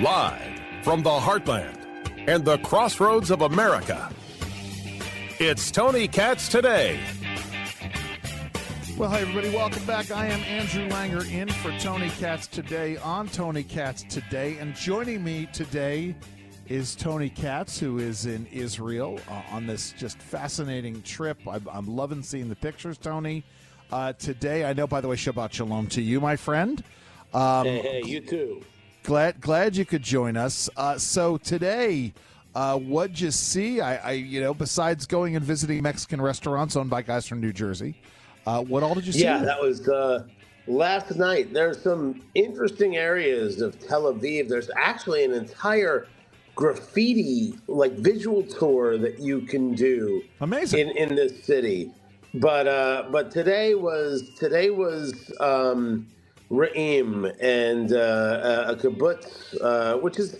Live from the heartland and the crossroads of America, it's Tony Katz today. Well, hi, everybody. Welcome back. I am Andrew Langer in for Tony Katz today on Tony Katz today. And joining me today is Tony Katz, who is in Israel uh, on this just fascinating trip. I'm, I'm loving seeing the pictures, Tony. Uh, today, I know, by the way, Shabbat Shalom to you, my friend. Um, hey, hey, you too. Glad, glad you could join us. Uh, so today, uh, what'd you see? I, I, you know, besides going and visiting Mexican restaurants owned by guys from New Jersey, uh, what all did you see? Yeah, that was uh, last night. There's some interesting areas of Tel Aviv. There's actually an entire graffiti, like visual tour that you can do. Amazing in, in this city. But uh, but today was today was um, Re'im and uh, a kibbutz, uh, which is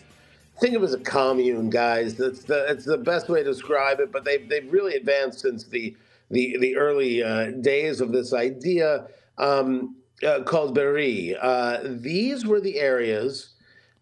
think of it as a commune, guys. That's the it's the best way to describe it. But they've they've really advanced since the the the early uh, days of this idea um, uh, called Be'eri. Uh, these were the areas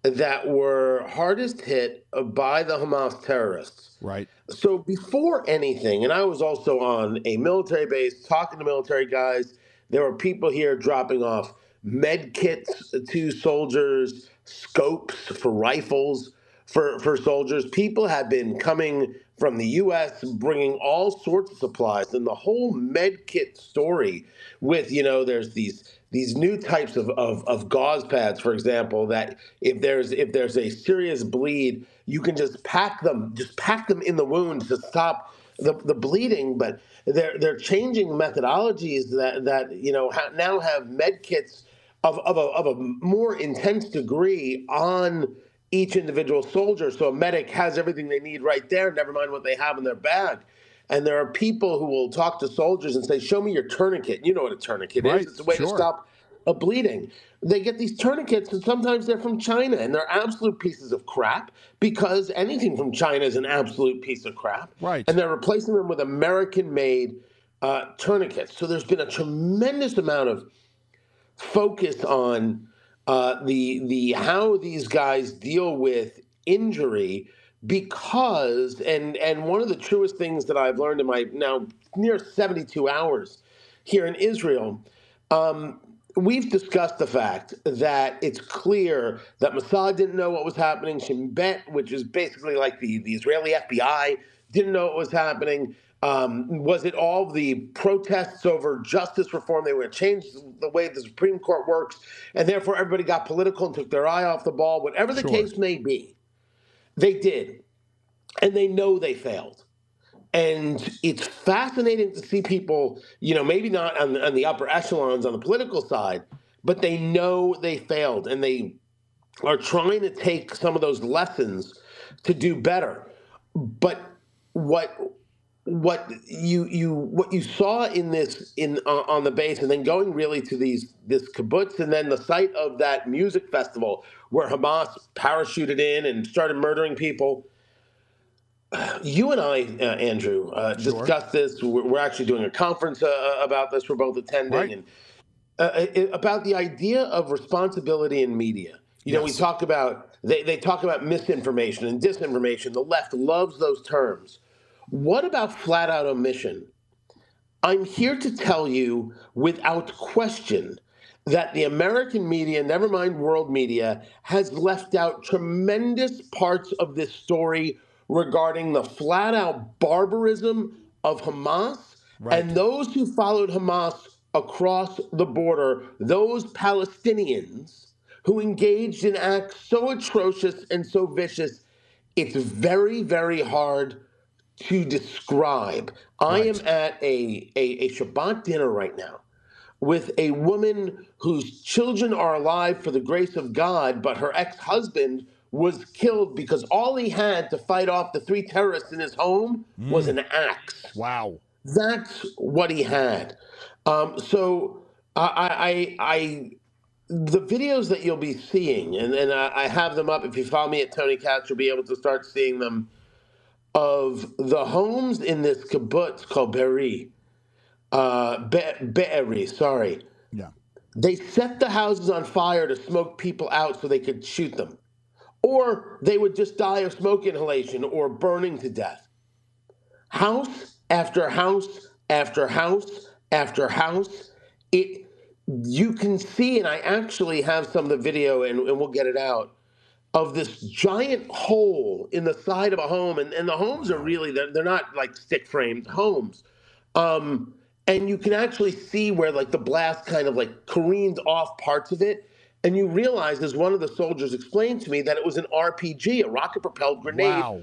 that were hardest hit by the Hamas terrorists. Right. So before anything, and I was also on a military base talking to military guys. There were people here dropping off med kits to soldiers, scopes for rifles for, for soldiers. People have been coming from the U.S. bringing all sorts of supplies, and the whole med kit story with you know there's these these new types of, of, of gauze pads, for example, that if there's if there's a serious bleed, you can just pack them, just pack them in the wound to stop the, the bleeding. But they're they're changing methodologies that that you know now have med kits of, of, a, of a more intense degree on each individual soldier. So a medic has everything they need right there, never mind what they have in their bag. And there are people who will talk to soldiers and say, Show me your tourniquet. You know what a tourniquet right, is. It's a way sure. to stop a bleeding. They get these tourniquets, and sometimes they're from China, and they're absolute pieces of crap because anything from China is an absolute piece of crap. Right. And they're replacing them with American made uh, tourniquets. So there's been a tremendous amount of focus on uh, the the how these guys deal with injury because and and one of the truest things that I've learned in my now near 72 hours here in Israel um, we've discussed the fact that it's clear that Mossad didn't know what was happening Shin Bet which is basically like the the Israeli FBI didn't know what was happening um, was it all the protests over justice reform? They were change the way the Supreme Court works, and therefore everybody got political and took their eye off the ball. Whatever the sure. case may be, they did, and they know they failed. And it's fascinating to see people, you know, maybe not on, on the upper echelons on the political side, but they know they failed, and they are trying to take some of those lessons to do better. But what what you you what you saw in this in uh, on the base and then going really to these this kibbutz and then the site of that music festival where Hamas parachuted in and started murdering people. You and I, uh, Andrew, uh, sure. discussed this. We're, we're, actually doing a conference uh, uh, about this. We're both attending right. and uh, about the idea of responsibility in media. You yes. know, we talk about they, they talk about misinformation and disinformation. The left loves those terms. What about flat out omission? I'm here to tell you without question that the American media, never mind world media, has left out tremendous parts of this story regarding the flat out barbarism of Hamas right. and those who followed Hamas across the border, those Palestinians who engaged in acts so atrocious and so vicious. It's very, very hard to describe. Right. I am at a, a, a Shabbat dinner right now with a woman whose children are alive for the grace of God, but her ex husband was killed because all he had to fight off the three terrorists in his home mm. was an axe. Wow. That's what he had. Um, so I, I, I, the videos that you'll be seeing, and, and I, I have them up. If you follow me at Tony Katz, you'll be able to start seeing them of the homes in this kibbutz called Be'eri, uh, Be- Be'eri, sorry. Yeah. They set the houses on fire to smoke people out so they could shoot them. or they would just die of smoke inhalation or burning to death. House after house after house after house, it you can see, and I actually have some of the video, and, and we'll get it out of this giant hole in the side of a home, and, and the homes are really they're, they're not like stick framed homes. Um, and you can actually see where like the blast kind of like careened off parts of it and you realize as one of the soldiers explained to me that it was an rpg a rocket propelled grenade Wow.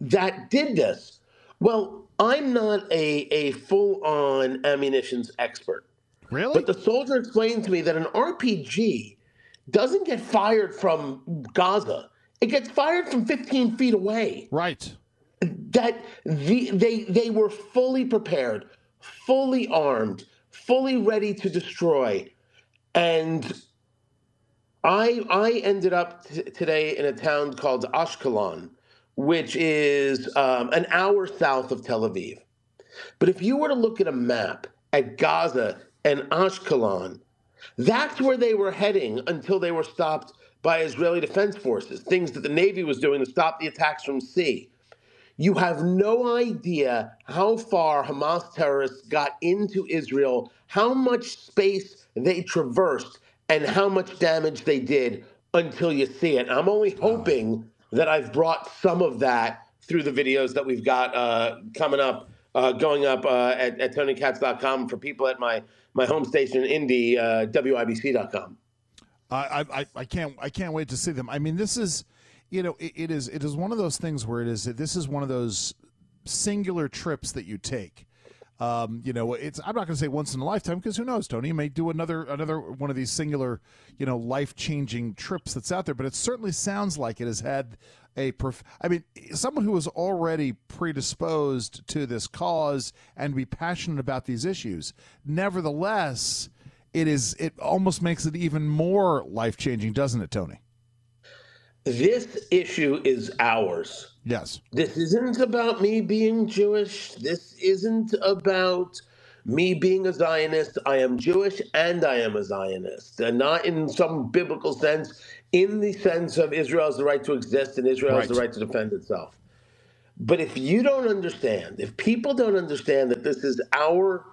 that did this well i'm not a, a full-on ammunitions expert Really? but the soldier explained to me that an rpg doesn't get fired from gaza it gets fired from 15 feet away right. that the, they they were fully prepared, fully armed, fully ready to destroy, and I I ended up t- today in a town called Ashkelon, which is um, an hour south of Tel Aviv. But if you were to look at a map at Gaza and Ashkelon, that's where they were heading until they were stopped by Israeli Defense Forces, things that the Navy was doing to stop the attacks from sea. You have no idea how far Hamas terrorists got into Israel, how much space they traversed, and how much damage they did until you see it. I'm only hoping that I've brought some of that through the videos that we've got uh, coming up, uh, going up uh, at, at TonyKatz.com for people at my, my home station in Indy, uh, WIBC.com. I, I I can't I can't wait to see them. I mean, this is, you know, it, it is it is one of those things where it is this is one of those singular trips that you take. Um, you know, it's I'm not going to say once in a lifetime because who knows, Tony you may do another another one of these singular, you know, life changing trips that's out there. But it certainly sounds like it has had a. Prof- I mean, someone who is already predisposed to this cause and be passionate about these issues. Nevertheless, it is it almost makes it even more life changing, doesn't it, Tony? This issue is ours. Yes. This isn't about me being Jewish. This isn't about me being a Zionist. I am Jewish and I am a Zionist. And not in some biblical sense, in the sense of Israel has the right to exist and Israel has the Right. right to defend itself. But if you don't understand, if people don't understand that this is our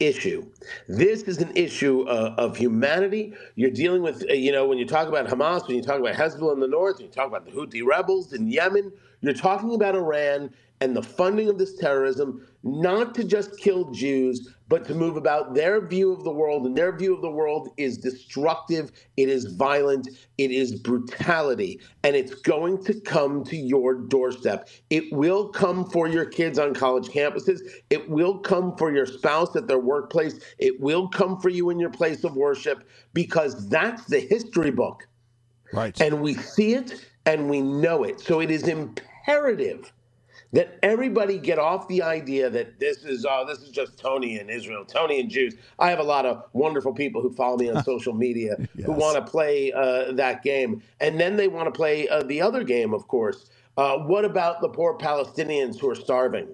issue, this is an issue uh, of humanity. You're dealing with, uh, you know, when you talk about Hamas, when you talk about Hezbollah in the north, when you talk about the Houthi rebels in Yemen, you're talking about Iran and the funding of this terrorism, not to just kill Jews, but to move about their view of the world. And their view of the world is destructive, it is violent, it is brutality, and it's going to come to your doorstep. It will come for your kids on college campuses, it will come for your spouse at their workplace, it will come for you in your place of worship, because that's the history book Right. and we see it and we know it. So it is imperative that everybody get off the idea that this is oh this is just Tony and Israel, Tony and Jews. I have a lot of wonderful people who follow me on social media who want to play uh, that game, and then they want to play uh, the other game, of course. Uh, what about the poor Palestinians who are starving?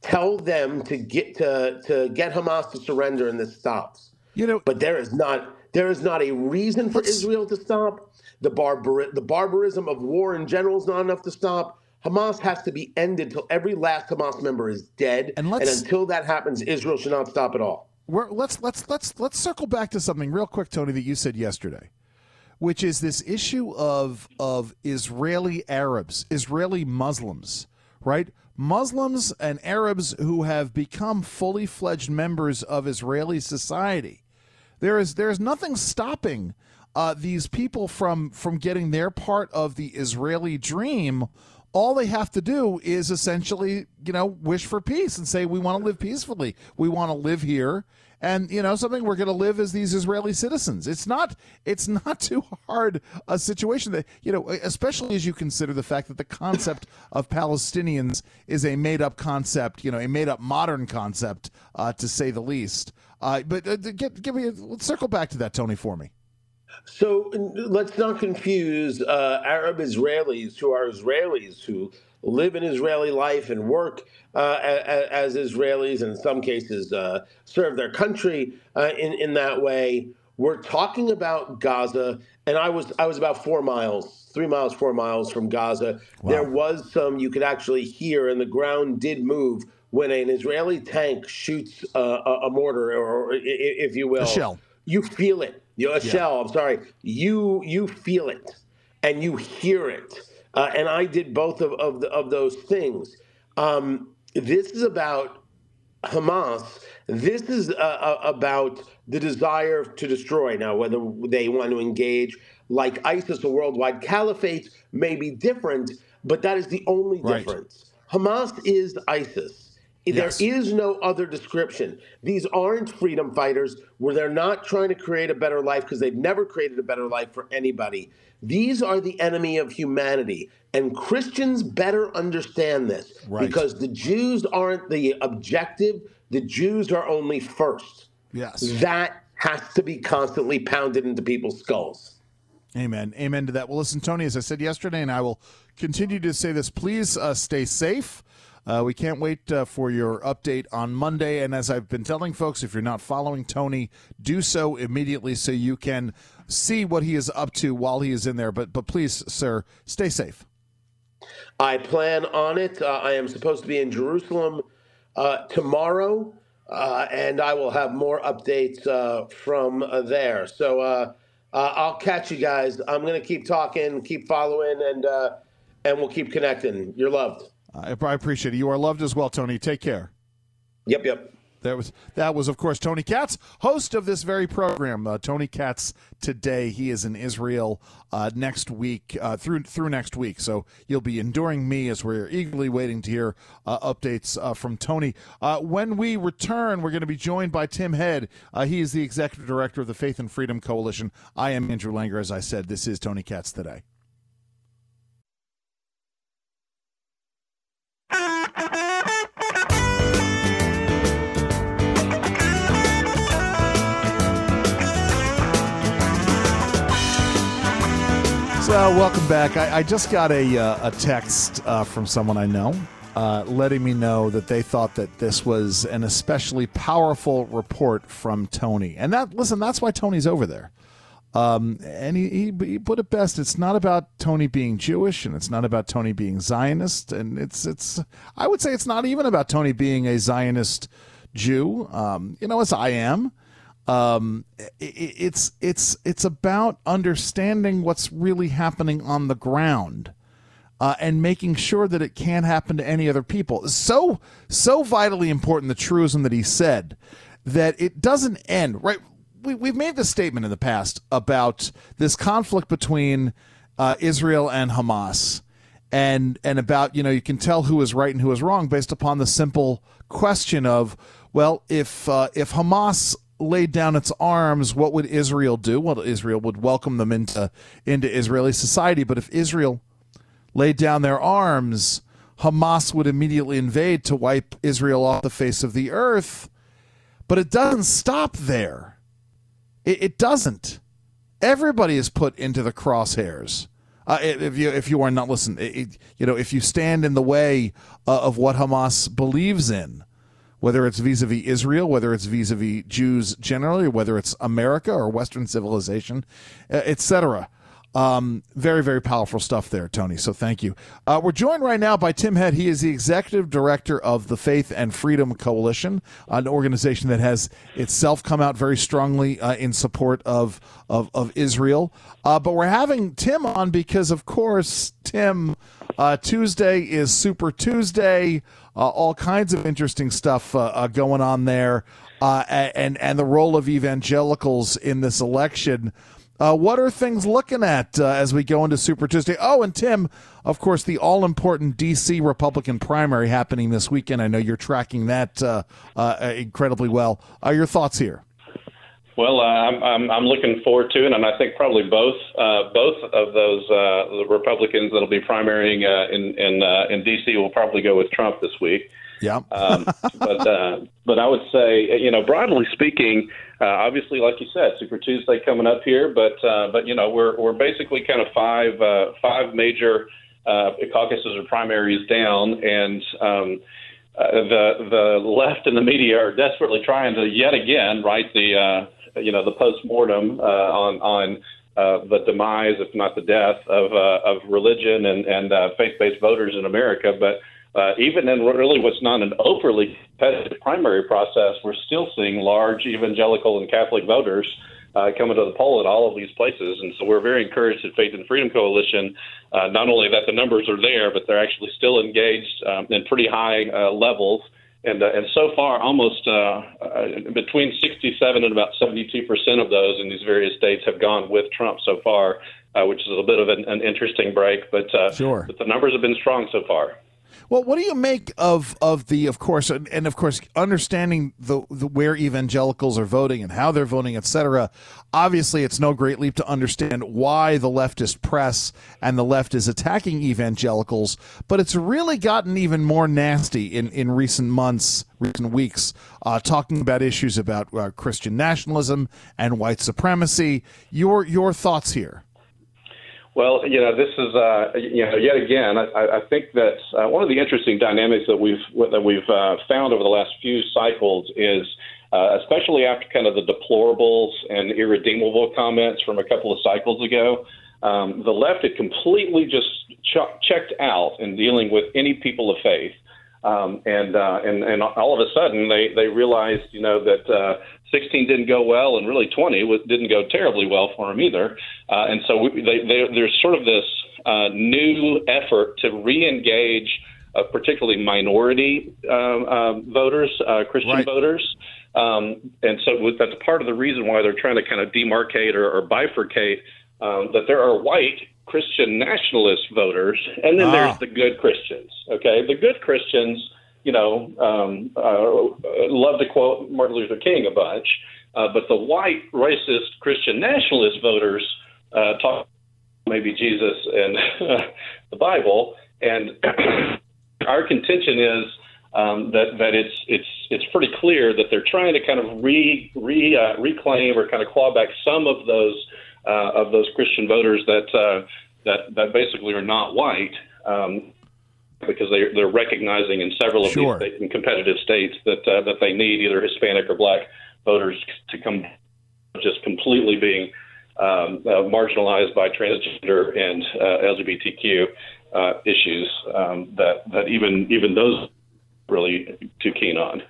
Tell them to get to to get Hamas to surrender, and this stops. you know, But there is not there is not a reason for Israel to stop. The barbar the barbarism of war in general is not enough to stop. Hamas has to be ended until every last Hamas member is dead. And let's- until that happens, Israel should not stop at all. we're, let's let's let's let's circle back to something real quick, Tony, that you said yesterday, which is this issue of of Israeli Arabs, Israeli Muslims, right? Muslims and Arabs who have become fully fledged members of Israeli society. There is there is nothing stopping uh, these people from from getting their part of the Israeli dream. All they have to do is essentially, you know, wish for peace and say we want to live peacefully. We want to live here, and you know, something we're going to live as these Israeli citizens. It's not it's not too hard a situation that you know, especially as you consider the fact that the concept of Palestinians is a made up concept, you know, a made up modern concept, uh, to say the least. Uh, but uh, get, give me a, let's circle back to that, Tony, for me. So let's not confuse uh, Arab Israelis who are Israelis who live in Israeli life and work uh, a- a- as Israelis, and in some cases uh, serve their country uh, in in that way, we're talking about Gaza, and I was I was about four miles, three miles, four miles from Gaza. Wow. There was some you could actually hear, and the ground did move when an Israeli tank shoots a, a mortar, or, or, if you will, a shell. You feel it. You know, a yeah. shell. I'm sorry. You you feel it, and you hear it. Uh, and I did both of of, the, of those things. Um, this is about Hamas. This is uh, uh, about the desire to destroy. Now, whether they want to engage like ISIS, or worldwide caliphates may be different, but that is the only right. difference. Hamas is ISIS. Yes. There is no other description. These aren't freedom fighters where they're not trying to create a better life because they've never created a better life for anybody. These are the enemy of humanity. And Christians better understand this right. because the Jews aren't the objective, the Jews are only first. Yes. That has to be constantly pounded into people's skulls. Amen. Amen to that. Well, listen, Tony, as I said yesterday, and I will continue to say this please uh, stay safe. Uh, we can't wait uh, for your update on Monday. And as I've been telling folks, if you're not following Tony, do so immediately so you can see what he is up to while he is in there. But but please, sir, stay safe. I plan on it. Uh, I am supposed to be in Jerusalem uh, tomorrow, uh, and I will have more updates uh, from there. So I'll catch you guys. I'm going to keep talking, keep following, and and we'll keep connecting. You're loved. I, I appreciate it. You are loved as well, Tony. Take care. Yep, yep. That was that was of course Tony Katz, host of this very program. Uh, Tony Katz today. He is in Israel uh, next week uh, through through next week. So you'll be enduring me as we're eagerly waiting to hear uh, updates uh, from Tony. Uh, when we return, we're going to be joined by Tim Head. he is the executive director of the Faith and Freedom Coalition. I am Andrew Langer. As I said, this is Tony Katz today. Welcome back. I, I just got a, uh, a text uh, from someone I know uh, letting me know that they thought that this was an especially powerful report from Tony. And that, listen, that's why Tony's over there. Um, and he, he, he put it best. It's not about Tony being Jewish, and it's not about Tony being Zionist, and it's it's. I would say it's not even about Tony being a Zionist Jew. Um, you know, as I am. Um, it, it's it's it's about understanding what's really happening on the ground. Uh, and making sure that it can't happen to any other people. So so vitally important the truism that he said that it doesn't end right we, we've made this statement in the past about this conflict between uh, Israel and Hamas, and and about you know you can tell who is right and who is wrong based upon the simple question of well if uh, if Hamas laid down its arms, what would Israel do? Well, Israel would welcome them into into Israeli society, but if Israel laid down their arms, Hamas would immediately invade to wipe Israel off the face of the earth. But it doesn't stop there it, it doesn't. Everybody is put into the crosshairs. Uh, if you if you are not listen, you know if you stand in the way uh, of what Hamas believes in, whether it's vis-a-vis Israel, whether it's vis-a-vis Jews generally, whether it's America or Western civilization, uh, etc. Um, very, very powerful stuff there, Tony. So thank you. Uh, we're joined right now by Tim Head. He is the executive director of the Faith and Freedom Coalition, an organization that has itself come out very strongly uh, in support of of, of Israel. Uh, but we're having Tim on because, of course, Tim, uh, Tuesday is Super Tuesday. Uh, all kinds of interesting stuff uh, going on there, and and the role of evangelicals in this election. Uh, what are things looking at uh, as we go into Super Tuesday? Oh, and Tim, of course, the all important D.C. Republican primary happening this weekend. I know you're tracking that uh, uh incredibly well. Uh, your thoughts here? Well, uh, I'm, I'm, I'm looking forward to it, and I think probably both both of those the Republicans that'll be primarying in in in D.C. will probably go with Trump this week. Yeah. um, but uh, but I would say, you know, broadly speaking, uh, obviously, like you said, Super Tuesday coming up here, but uh, but you know, we're we're basically kind of five uh, five major uh, caucuses or primaries down, and um, uh, the the left and the media are desperately trying to yet again right the uh, you know, the post mortem uh, on on uh, the demise, if not the death, of uh, of religion and and uh, faith-based voters in America. But uh, even in really what's not an overly competitive primary process, we're still seeing large evangelical and Catholic voters uh, coming to the poll at all of these places. And so we're very encouraged at Faith and Freedom Coalition, uh, not only that the numbers are there, but they're actually still engaged um, in pretty high uh, levels. And, uh, and so far, almost uh, uh, between 67 and about 72 percent of those in these various states have gone with Trump so far, uh, which is a bit of an, an interesting break. But, uh, sure. but the numbers have been strong so far. Well, what do you make of of the, of course, and, and of course, understanding the, the, where evangelicals are voting and how they're voting, et cetera. Obviously, it's no great leap to understand why the leftist press and the left is attacking evangelicals, but it's really gotten even more nasty in in recent months, recent weeks, uh, talking about issues about uh, Christian nationalism and white supremacy. Your your thoughts here? Well, you know, this is uh, you know yet again. I, I think that uh, one of the interesting dynamics that we've that we've uh, found over the last few cycles is, uh, especially after kind of the deplorables and irredeemable comments from a couple of cycles ago, um, the left had completely just ch- checked out in dealing with any people of faith. Um, and uh, and and all of a sudden they they realized you know that uh, 16 didn't go well and really 20 was, didn't go terribly well for him either. Uh, and so we, they, they, there's sort of this uh, new effort to re-engage uh, particularly minority uh, uh, voters, uh, Christian Right. voters. Um, and so that's part of the reason why they're trying to kind of demarcate or, or bifurcate um, that there are white Christian nationalist voters, and then Ah. there's the good Christians. Okay, the good Christians, you know, um, uh, love to quote Martin Luther King a bunch, uh, but the white racist Christian nationalist voters uh, talk maybe Jesus and the Bible, and our contention is um, that that it's it's it's pretty clear that they're trying to kind of re, re uh, reclaim or kind of claw back some of those uh, of those Christian voters that uh, that that basically are not white. Um, because they, they're recognizing in several of Sure. these competitive states that uh, that they need either Hispanic or Black voters to come just completely being um, uh, marginalized by transgender and uh, LGBTQ uh, issues um, that that even even those really too keen on.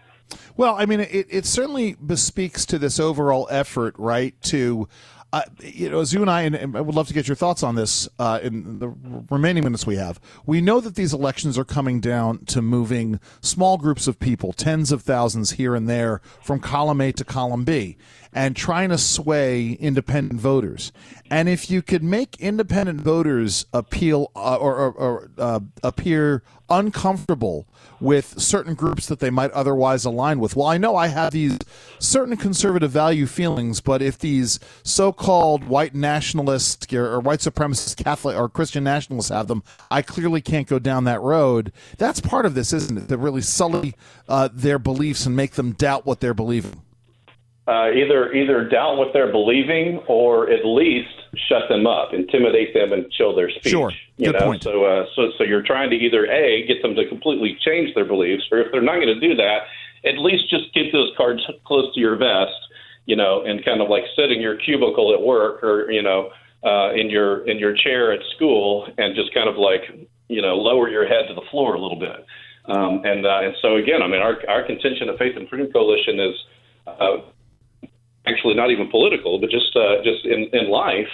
Well, I mean, it, it certainly bespeaks to this overall effort, right? To, uh, you know, as you and I, and, and I would love to get your thoughts on this uh, in the remaining minutes we have. We know that these elections are coming down to moving small groups of people, tens of thousands here and there, from column A to column B, and trying to sway independent voters. And if you could make independent voters appeal uh, or, or, or uh, appear uncomfortable with certain groups that they might otherwise align with. Well, I know I have these certain conservative value feelings, but if these so-called white nationalists or, or white supremacist Catholic or Christian nationalists have them, I clearly can't go down that road. That's part of this, isn't it? To really sully uh, their beliefs and make them doubt what they're believing. Uh, either either doubt what they're believing or at least shut them up, intimidate them, and chill their speech. Sure. You Good know? point. So, uh, so so you're trying to either a get them to completely change their beliefs, or if they're not going to do that, at least just keep those cards close to your vest, you know, and kind of like sit in your cubicle at work or you know uh, in your in your chair at school and just kind of like you know lower your head to the floor a little bit. Um, and uh, and so again, I mean, our our contention at Faith and Freedom Coalition is. Uh, actually not even political, but just uh, just in in life.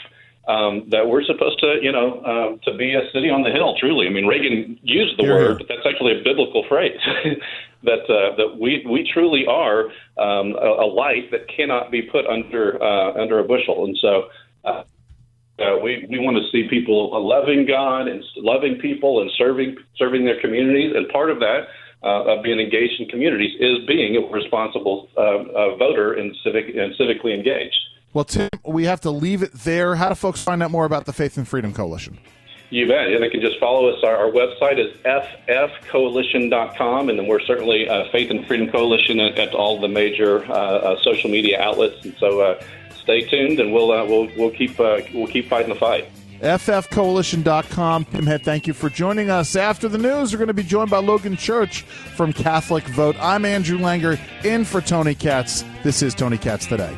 Um, that we're supposed to, you know, um, to be a city on the hill. Truly, I mean, Reagan used the Hear, word, but that's actually a biblical phrase. that uh, that we we truly are um, a, a light that cannot be put under uh, under a bushel, and so. Uh, uh, we we want to see people uh, loving God and loving people and serving serving their communities, and part of that uh, of being engaged in communities is being a responsible uh, uh, voter and civic and civically engaged. Well, Tim, we have to leave it there. How do folks find out more about the Faith and Freedom Coalition? You bet. And they can just follow us. Our, our website is ffcoalition.com, and then we're certainly uh, Faith and Freedom Coalition at, at all the major uh, uh, social media outlets. And so, uh, stay tuned, and we'll uh, we'll we'll keep uh, we'll keep fighting the fight. ffcoalition.com. Tim Head, thank you for joining us. After the news, we're going to be joined by Logan Church from Catholic Vote. I'm Andrew Langer, in for Tony Katz. This is Tony Katz Today.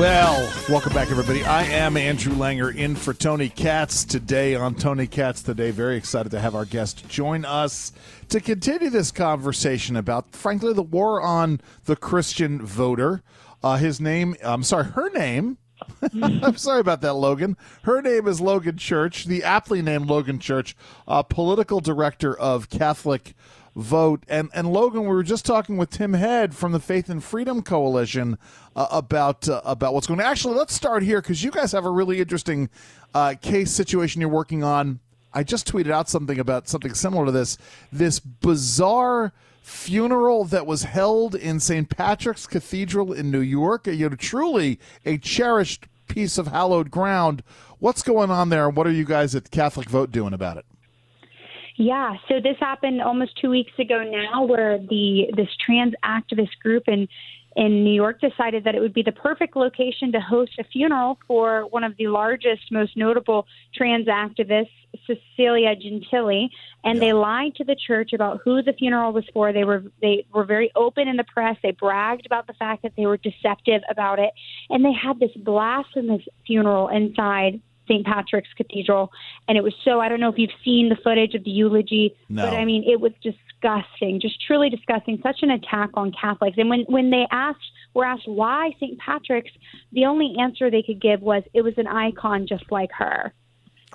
Well, welcome back, everybody. I am Andrew Langer in for Tony Katz today on Tony Katz Today. Very excited to have our guest join us to continue this conversation about, frankly, the war on the Christian voter. Uh, his name, I'm sorry, her name. I'm sorry about that, Logan. Her name is Logan Church, the aptly named Logan Church, uh, political director of Catholic vote. And and Logan, we were just talking with Tim Head from the Faith and Freedom Coalition uh, about uh, about what's going on. Actually, let's start here because you guys have a really interesting uh, case situation you're working on. I just tweeted out something about something similar to this. This bizarre funeral that was held in St. Patrick's Cathedral in New York. You know, truly a cherished piece of hallowed ground. What's going on there, and what are you guys at Catholic Vote doing about it? Yeah, so this happened almost two weeks ago now, where the this trans activist group in in New York decided that it would be the perfect location to host a funeral for one of the largest, most notable trans activists, Cecilia Gentili, and yeah. they lied to the church about who the funeral was for. They were they were very open in the press. They bragged about the fact that they were deceptive about it, and they had this blasphemous funeral inside St. Patrick's Cathedral, and it was so. I don't know if you've seen the footage of the eulogy, no. but I mean, it was disgusting, just truly disgusting. Such an attack on Catholics. And when when they asked, were asked why St. Patrick's, the only answer they could give was it was an icon just like her.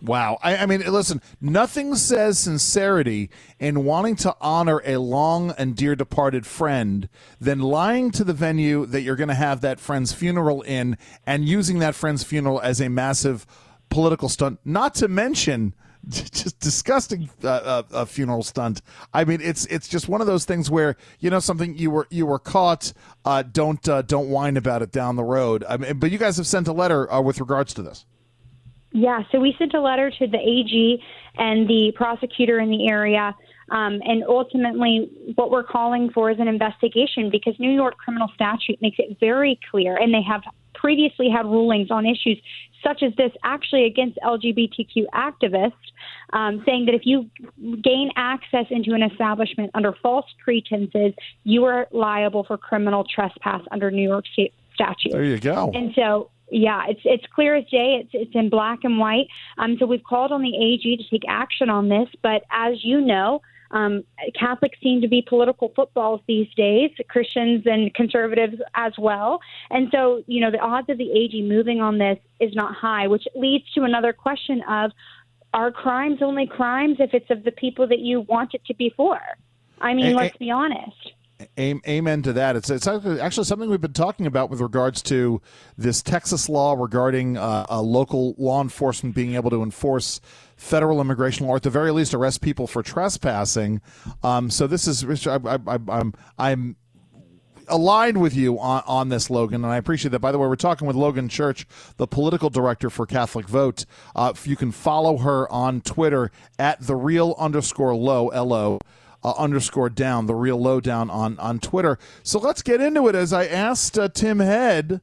Wow. I, I, mean, listen, nothing says sincerity in wanting to honor a long and dear departed friend than lying to the venue that you're going to have that friend's funeral in and using that friend's funeral as a massive political stunt, not to mention just disgusting uh, uh, uh, funeral stunt. I mean, it's it's just one of those things where you know something you were you were caught. Uh, don't uh, don't whine about it down the road. I mean, but you guys have sent a letter uh, with regards to this. Yeah, so we sent a letter to the AG and the prosecutor in the area. Um, and ultimately, what we're calling for is an investigation because New York criminal statute makes it very clear, and they have previously had rulings on issues such as this actually against LGBTQ activists, um, saying that if you gain access into an establishment under false pretenses, you are liable for criminal trespass under New York State statute. There you go. And so yeah, it's it's clear as day. It's it's in black and white. Um, so we've called on the AG to take action on this. But as you know, um, Catholics seem to be political footballs these days, Christians and conservatives as well. And so, you know, the odds of the AG moving on this is not high, which leads to another question of are crimes only crimes if it's of the people that you want it to be for? I mean, let's be honest. Amen to that. It's it's actually something we've been talking about with regards to this Texas law regarding uh, a local law enforcement being able to enforce federal immigration law, or at the very least, arrest people for trespassing. Um, so this is I, I, I, I'm I'm aligned with you on, on this, Logan, and I appreciate that. By the way, we're talking with Logan Church, the political director for Catholic Vote. Uh, you can follow her on Twitter at the real underscore low L O. Uh, underscore down the real lowdown on on Twitter. So let's get into it. As I asked uh, Tim Head,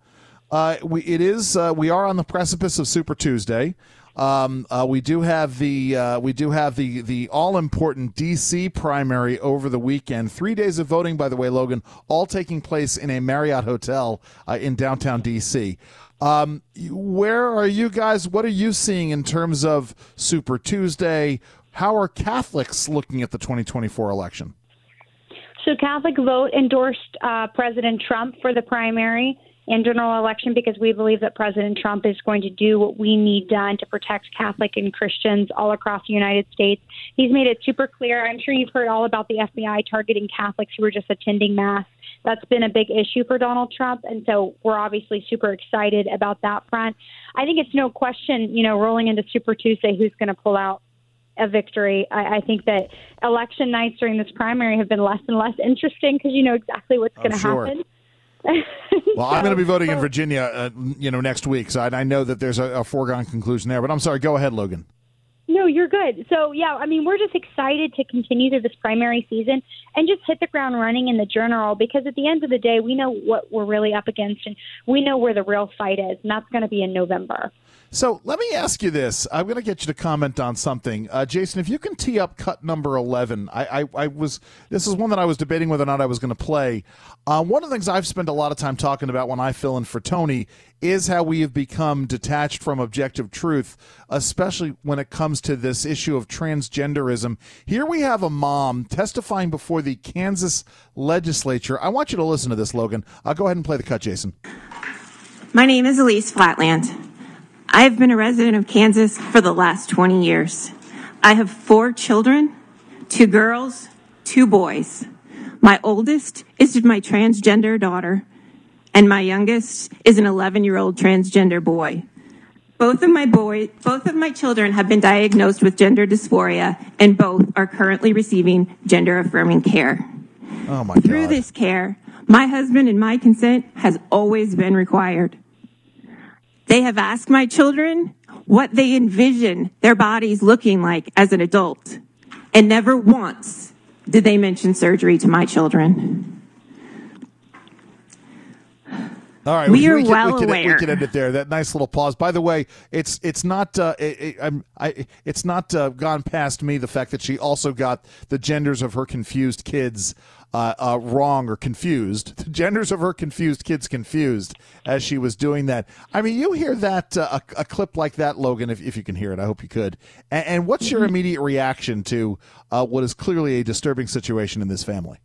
uh, we it is uh, we are on the precipice of Super Tuesday. Um, uh, we do have the uh, we do have the the all important DC primary over the weekend. Three days of voting, by the way, Logan, all taking place in a Marriott hotel uh, in downtown DC. Um, where are you guys? What are you seeing in terms of Super Tuesday? How are Catholics looking at the 2024 election? So, Catholic Vote endorsed uh, President Trump for the primary and general election because we believe that President Trump is going to do what we need done to protect Catholic and Christians all across the United States. He's made it super clear. I'm sure you've heard all about the FBI targeting Catholics who are just attending Mass. That's been a big issue for Donald Trump. And so we're obviously super excited about that front. I think it's no question, you know, rolling into Super Tuesday, who's going to pull out a victory. I, I, think that election nights during this primary have been less and less interesting because you know exactly what's oh, going to sure. happen. well, I'm going to be voting in Virginia, uh, you know, next week, so I, I know that there's a, a, foregone conclusion there. But I'm sorry. Go ahead, Logan. No, you're good. So, yeah, I mean, we're just excited to continue through this primary season and just hit the ground running in the general because at the end of the day, we know what we're really up against and we know where the real fight is, and that's going to be in November. So let me ask you this. I'm going to get you to comment on something, uh, Jason. If you can tee up cut number eleven, I, I, I, was. This is one that I was debating whether or not I was going to play. Uh, one of the things I've spent a lot of time talking about when I fill in for Tony is how we have become detached from objective truth, especially when it comes to this issue of transgenderism. Here we have a mom testifying before the Kansas legislature. I want you to listen to this, Logan. I'll go ahead and play the cut, Jason. My name is Elise Flatland. I have been a resident of Kansas for the last 20 years. I have four children, two girls, two boys. My oldest is my transgender daughter, and my youngest is an 11 year old transgender boy. Both of my boy, both of my children have been diagnosed with gender dysphoria, and both are currently receiving gender affirming care. Oh my God. Through this care, my husband and my consent has always been required. They have asked my children what they envision their bodies looking like as an adult, and never once did they mention surgery to my children. All right, we, we are we well we can, aware. We can end it there. That nice little pause. By the way, it's it's not uh, it, it, I'm, I, it's not uh, gone past me the fact that she also got the genders of her confused kids uh, uh, wrong or confused. The genders of her confused kids confused as she was doing that. I mean, you hear that uh, a, a clip like that, Logan, if, if you can hear it. I hope you could. And, and what's your immediate reaction to uh, what is clearly a disturbing situation in this family?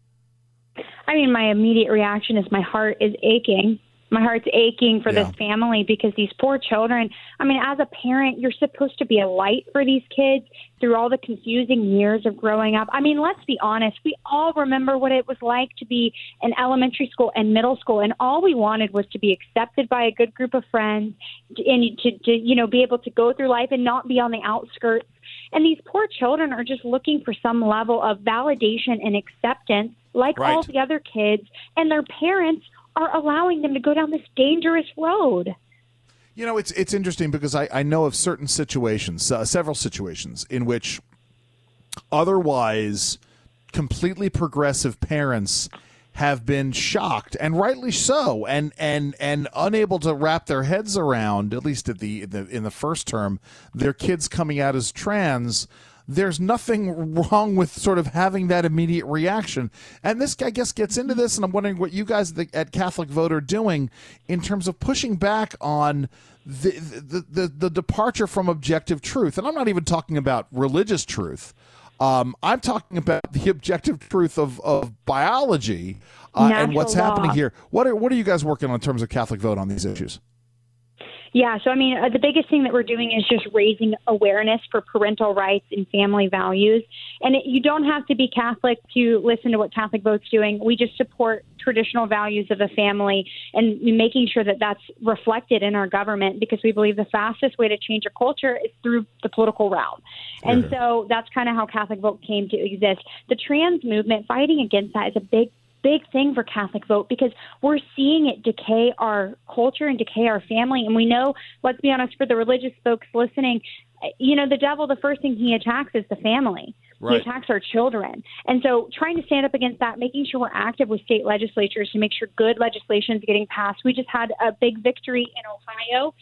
I mean, my immediate reaction is my heart is aching. My heart's aching for Yeah. this family because these poor children. I mean, as a parent, you're supposed to be a light for these kids through all the confusing years of growing up. I mean, let's be honest. We all remember what it was like to be in elementary school and middle school, and all we wanted was to be accepted by a good group of friends and to, to you know, be able to go through life and not be on the outskirts. And these poor children are just looking for some level of validation and acceptance, like all the other kids, and their parents are allowing them to go down this dangerous road. You know, it's it's interesting because I, I know of certain situations, uh, several situations in which otherwise completely progressive parents have been shocked and rightly so and and and unable to wrap their heads around at least at the, the in the first term their kids coming out as trans there's nothing wrong with sort of having that immediate reaction. And this, I guess, gets into this, and I'm wondering what you guys at Catholic Vote are doing in terms of pushing back on the, the, the, the departure from objective truth. And I'm not even talking about religious truth. Um, I'm talking about the objective truth of, of biology uh, and what's law. happening here. What are, what are you guys working on in terms of Catholic Vote on these issues? Yeah, so I mean, uh, the biggest thing that we're doing is just raising awareness for parental rights and family values. And it, you don't have to be Catholic to listen to what Catholic Vote's doing. We just support traditional values of the family and making sure that that's reflected in our government because we believe the fastest way to change a culture is through the political realm. And so that's kind of how Catholic Vote came to exist. The trans movement, fighting against that is a big big thing for Catholic vote because we're seeing it decay our culture and decay our family. And we know, let's be honest, for the religious folks listening, you know, the devil, the first thing he attacks is the family. Right. He attacks our children. And so trying to stand up against that, making sure we're active with state legislatures to make sure good legislation is getting passed. We just had a big victory in Ohio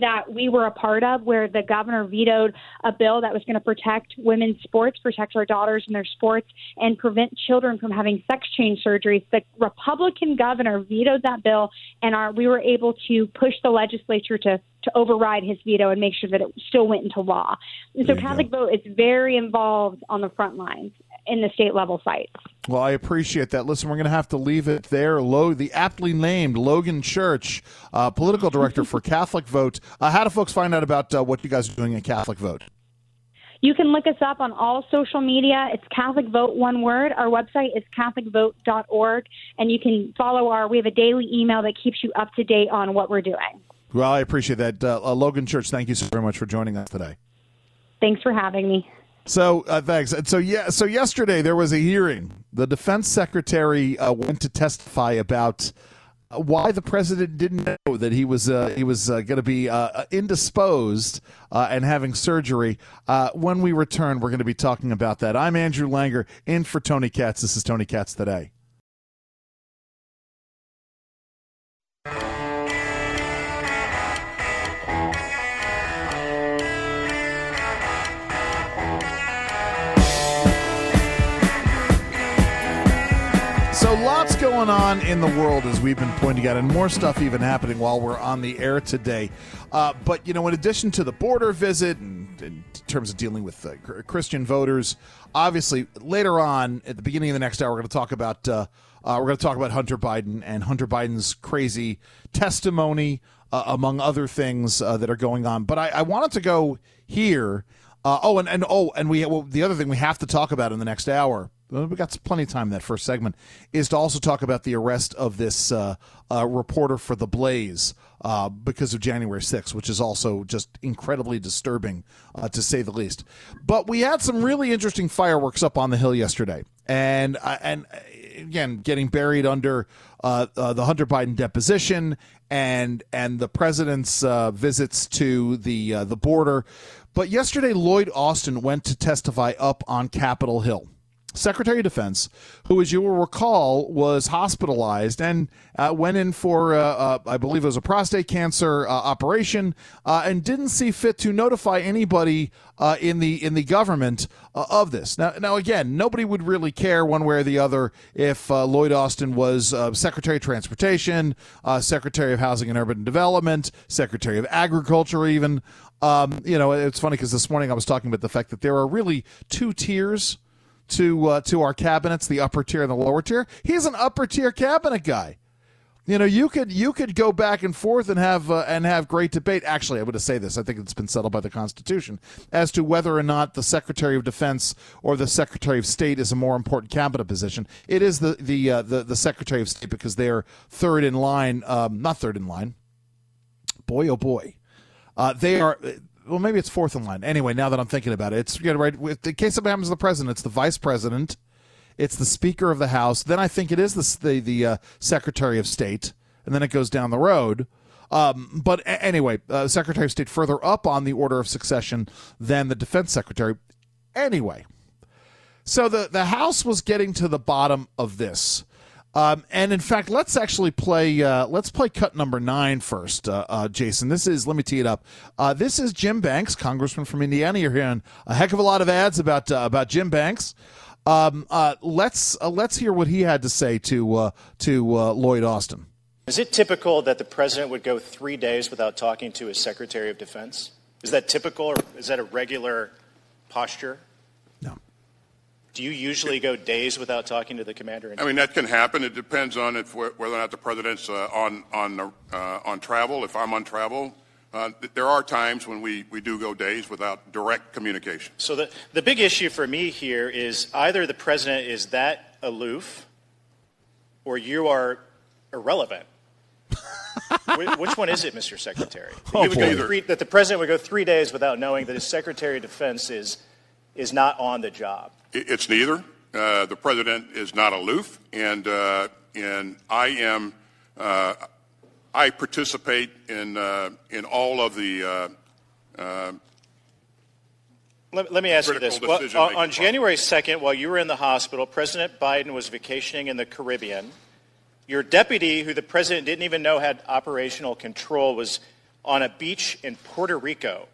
that we were a part of where the governor vetoed a bill that was going to protect women's sports, protect our daughters and their sports, and prevent children from having sex change surgeries. The Republican governor vetoed that bill, and our, we were able to push the legislature to, to override his veto and make sure that it still went into law. And so Catholic Vote is very involved on the front lines in the state level sites. Well, I appreciate that. Listen, we're going to have to leave it there. Lo- the aptly named Logan Church, uh, political director for Catholic Vote. Uh, how do folks find out about uh, what you guys are doing at Catholic Vote? You can look us up on all social media. It's Catholic Vote, one word. Our website is CatholicVote.org, and you can follow our. We have a daily email that keeps you up to date on what we're doing. Well, I appreciate that. Uh, uh, Logan Church, thank you so very much for joining us today. Thanks for having me. So uh, thanks. And so yeah, so yesterday there was a hearing. The defense secretary uh, went to testify about why the president didn't know that he was uh, he was uh, going to be uh, indisposed uh, and having surgery. Uh, when we return, we're going to be talking about that. I'm Andrew Langer in for Tony Katz. This is Tony Katz today. Going on in the world as we've been pointing out, and more stuff even happening while we're on the air today. Uh, but you know, in addition to the border visit, and in terms of dealing with uh, Christian voters, obviously later on at the beginning of the next hour, we're going to talk about uh, uh we're going to talk about Hunter Biden and Hunter Biden's crazy testimony, uh, among other things uh, that are going on. But I, I wanted to go here. oh, and, and oh, and we well, the other thing we have to talk about in the next hour we got plenty of time in that first segment, is to also talk about the arrest of this uh, uh, reporter for The Blaze uh, because of January 6th, which is also just incredibly disturbing, uh, to say the least. But we had some really interesting fireworks up on the Hill yesterday. And, uh, and uh, again, getting buried under the Hunter Biden deposition and, and the president's visits to the, the border. But yesterday, Lloyd Austin went to testify up on Capitol Hill. Secretary of Defense, who, as you will recall, was hospitalized and uh, went in for, uh, uh, I believe it was a prostate cancer uh, operation, uh, and didn't see fit to notify anybody uh, in the in the government of this. Now, now again, nobody would really care one way or the other if Lloyd Austin was Secretary of Transportation, Secretary of Housing and Urban Development, Secretary of Agriculture, even. Um, you know, it's funny because this morning I was talking about the fact that there are really two tiers to uh, to our cabinets, the upper tier and the lower tier. He's an upper tier cabinet guy. You know, you could you could go back and forth and have uh, and have great debate. Actually, I would to say this. I think it's been settled by the Constitution as to whether or not the Secretary of Defense or the Secretary of State is a more important cabinet position. It is the the uh, the, the Secretary of State because they're third in line, um, not third in line. Boy, oh boy, uh, they are well, maybe it's fourth in line. Anyway, now that I'm thinking about it, it's you know, right. In case something happens to the president, it's the vice president, it's the Speaker of the House. Then I think it is the the, the uh, Secretary of State, and then it goes down the road. Um, but a- anyway, uh, Secretary of State further up on the order of succession than the Defense Secretary. Anyway, so the the House was getting to the bottom of this. Um, and in fact, let's actually play. Uh, let's play cut number nine first, uh, uh, Jason. This is. Let me tee it up. Uh, this is Jim Banks, Congressman from Indiana. You're hearing a heck of a lot of ads about uh, about Jim Banks. Um, uh, let's let's hear what he had to say to to Lloyd Austin. Is it typical that the president would go three days without talking to his Secretary of Defense? Is that typical, or is that a regular posture? Do you usually go days without talking to the commander? I mean, that can happen. It depends on if, whether or not the president's uh, on on uh, on travel. If I'm on travel, uh, there are times when we, we do go days without direct communication. So the the big issue for me here is either the president is that aloof, or you are irrelevant. Which one is it, Mr. Secretary? Oh, three, that the president would go three days without knowing that his Secretary of Defense is is not on the job. It's neither. Uh, the president is not aloof, and uh, and I am. Uh, I participate in uh, in all of the. Uh, uh, let, let, me ask you this: well, on January second, while you were in the hospital, President Biden was vacationing in the Caribbean. Your deputy, who the president didn't even know had operational control, was on a beach in Puerto Rico.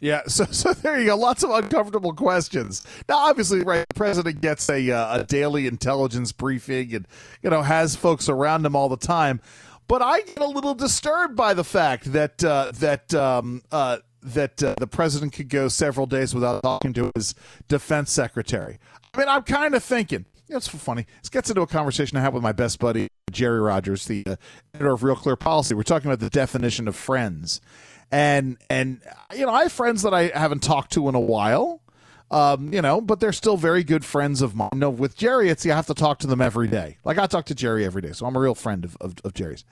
Yeah, so so there you go. Lots of uncomfortable questions. Now, obviously, right, the president gets a uh, a daily intelligence briefing and you know has folks around him all the time. But I get a little disturbed by the fact that uh, that um, uh, that uh, the president could go several days without talking to his defense secretary. I mean, I'm kind of thinking. You know, it's funny. This gets into a conversation I had with my best buddy Jerry Rogers, the uh, editor of Real Clear Policy. We're talking about the definition of friends and and you know I have friends that I haven't talked to in a while. Um, you know, but they're still very good friends of mine. No, with Jerry, it's you have to talk to them every day. Like I talk to Jerry every day, so I'm a real friend of, of, of Jerry's.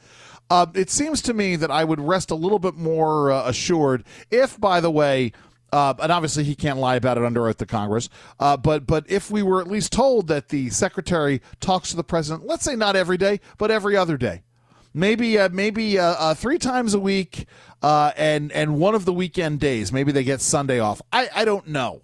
Uh, it seems to me that I would rest a little bit more uh, assured if, by the way, Uh, and obviously, he can't lie about it under oath to Congress. Uh, but but if we were at least told that the secretary talks to the president, let's say not every day, but every other day, maybe uh, maybe uh, uh, three times a week, uh, and and one of the weekend days, maybe they get Sunday off. I I don't know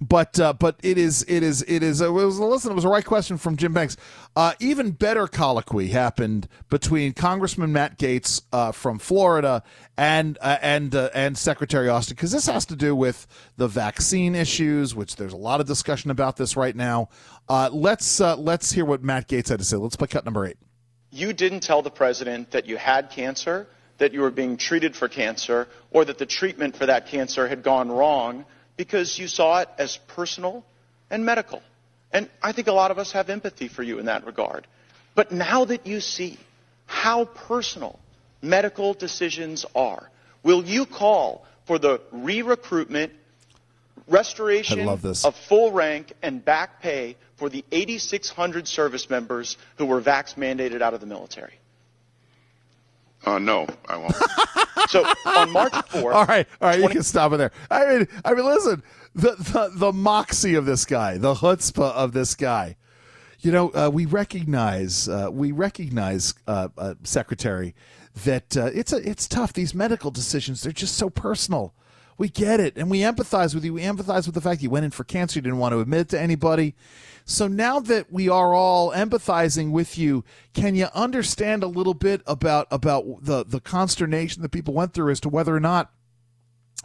but uh, but it is it is it is it was a listen it was a right question from Jim Banks. Uh, even better colloquy happened between Congressman Matt Gaetz uh, from Florida and uh, and uh, and Secretary Austin because this has to do with the vaccine issues, which there's a lot of discussion about this right now. Uh, let's let's hear what Matt Gaetz had to say. Let's play cut number eight. You didn't tell the president that you had cancer, that you were being treated for cancer, or that the treatment for that cancer had gone wrong because you saw it as personal and medical. And I think a lot of us have empathy for you in that regard. But now that you see how personal medical decisions are, will you call for the re recruitment, restoration of full rank and back pay for the 8,600 service members who were vax mandated out of the military? Uh, no, I won't. so on March 4th. All right, all right, 20- you can stop it there. I mean, I mean, listen, the, the the moxie of this guy, the chutzpah of this guy. You know, uh, we recognize uh, we recognize uh, uh Secretary that uh, it's a it's tough. These medical decisions, they're just so personal. We get it, and we empathize with you. We empathize with the fact you went in for cancer. You didn't want to admit it to anybody. So now that we are all empathizing with you, can you understand a little bit about about the the consternation that people went through as to whether or not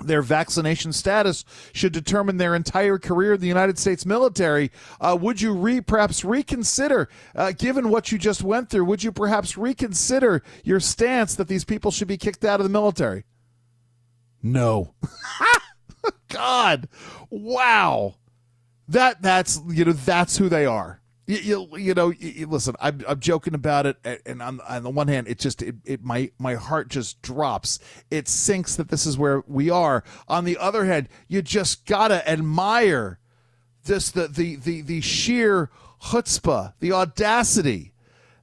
their vaccination status should determine their entire career in the United States military. Uh, would you re- perhaps reconsider, uh, given what you just went through, would you perhaps reconsider your stance that these people should be kicked out of the military? No. God, wow that that's you know that's who they are. You, you, you know, you, listen, I'm, I'm joking about it, and on, on the one hand, it just it, it my my heart just drops. It sinks that this is where we are. On the other hand, you just gotta admire this the the the the sheer chutzpah, the audacity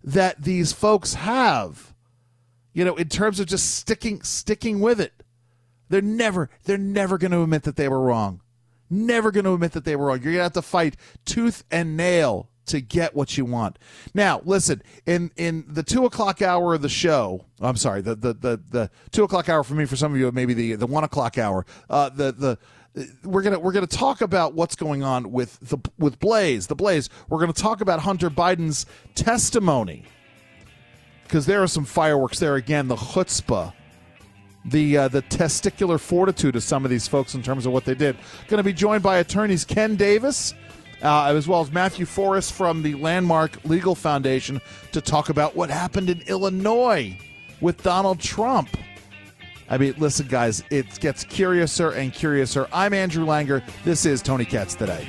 that these folks have. You know, in terms of just sticking sticking with it. They're never they're never going to admit that they were wrong never going to admit that they were wrong. You're going to have to fight tooth and nail to get what you want. Now, listen, in in the two o'clock hour of the show, I'm sorry, the the the, the two o'clock hour for me, for some of you, maybe the the one o'clock hour. Uh, the the we're gonna we're gonna talk about what's going on with the with Blaze, the Blaze. We're gonna talk about Hunter Biden's testimony because there are some fireworks there again. The chutzpah the uh, the testicular fortitude of some of these folks in terms of what they did. Going to be joined by attorneys Ken Davis. Uh, as well as Matthew Forys from the Landmark Legal Foundation to talk about what happened in Illinois with Donald Trump. I mean, listen, guys, it gets curiouser and curiouser. I'm Andrew Langer. This is Tony Katz today.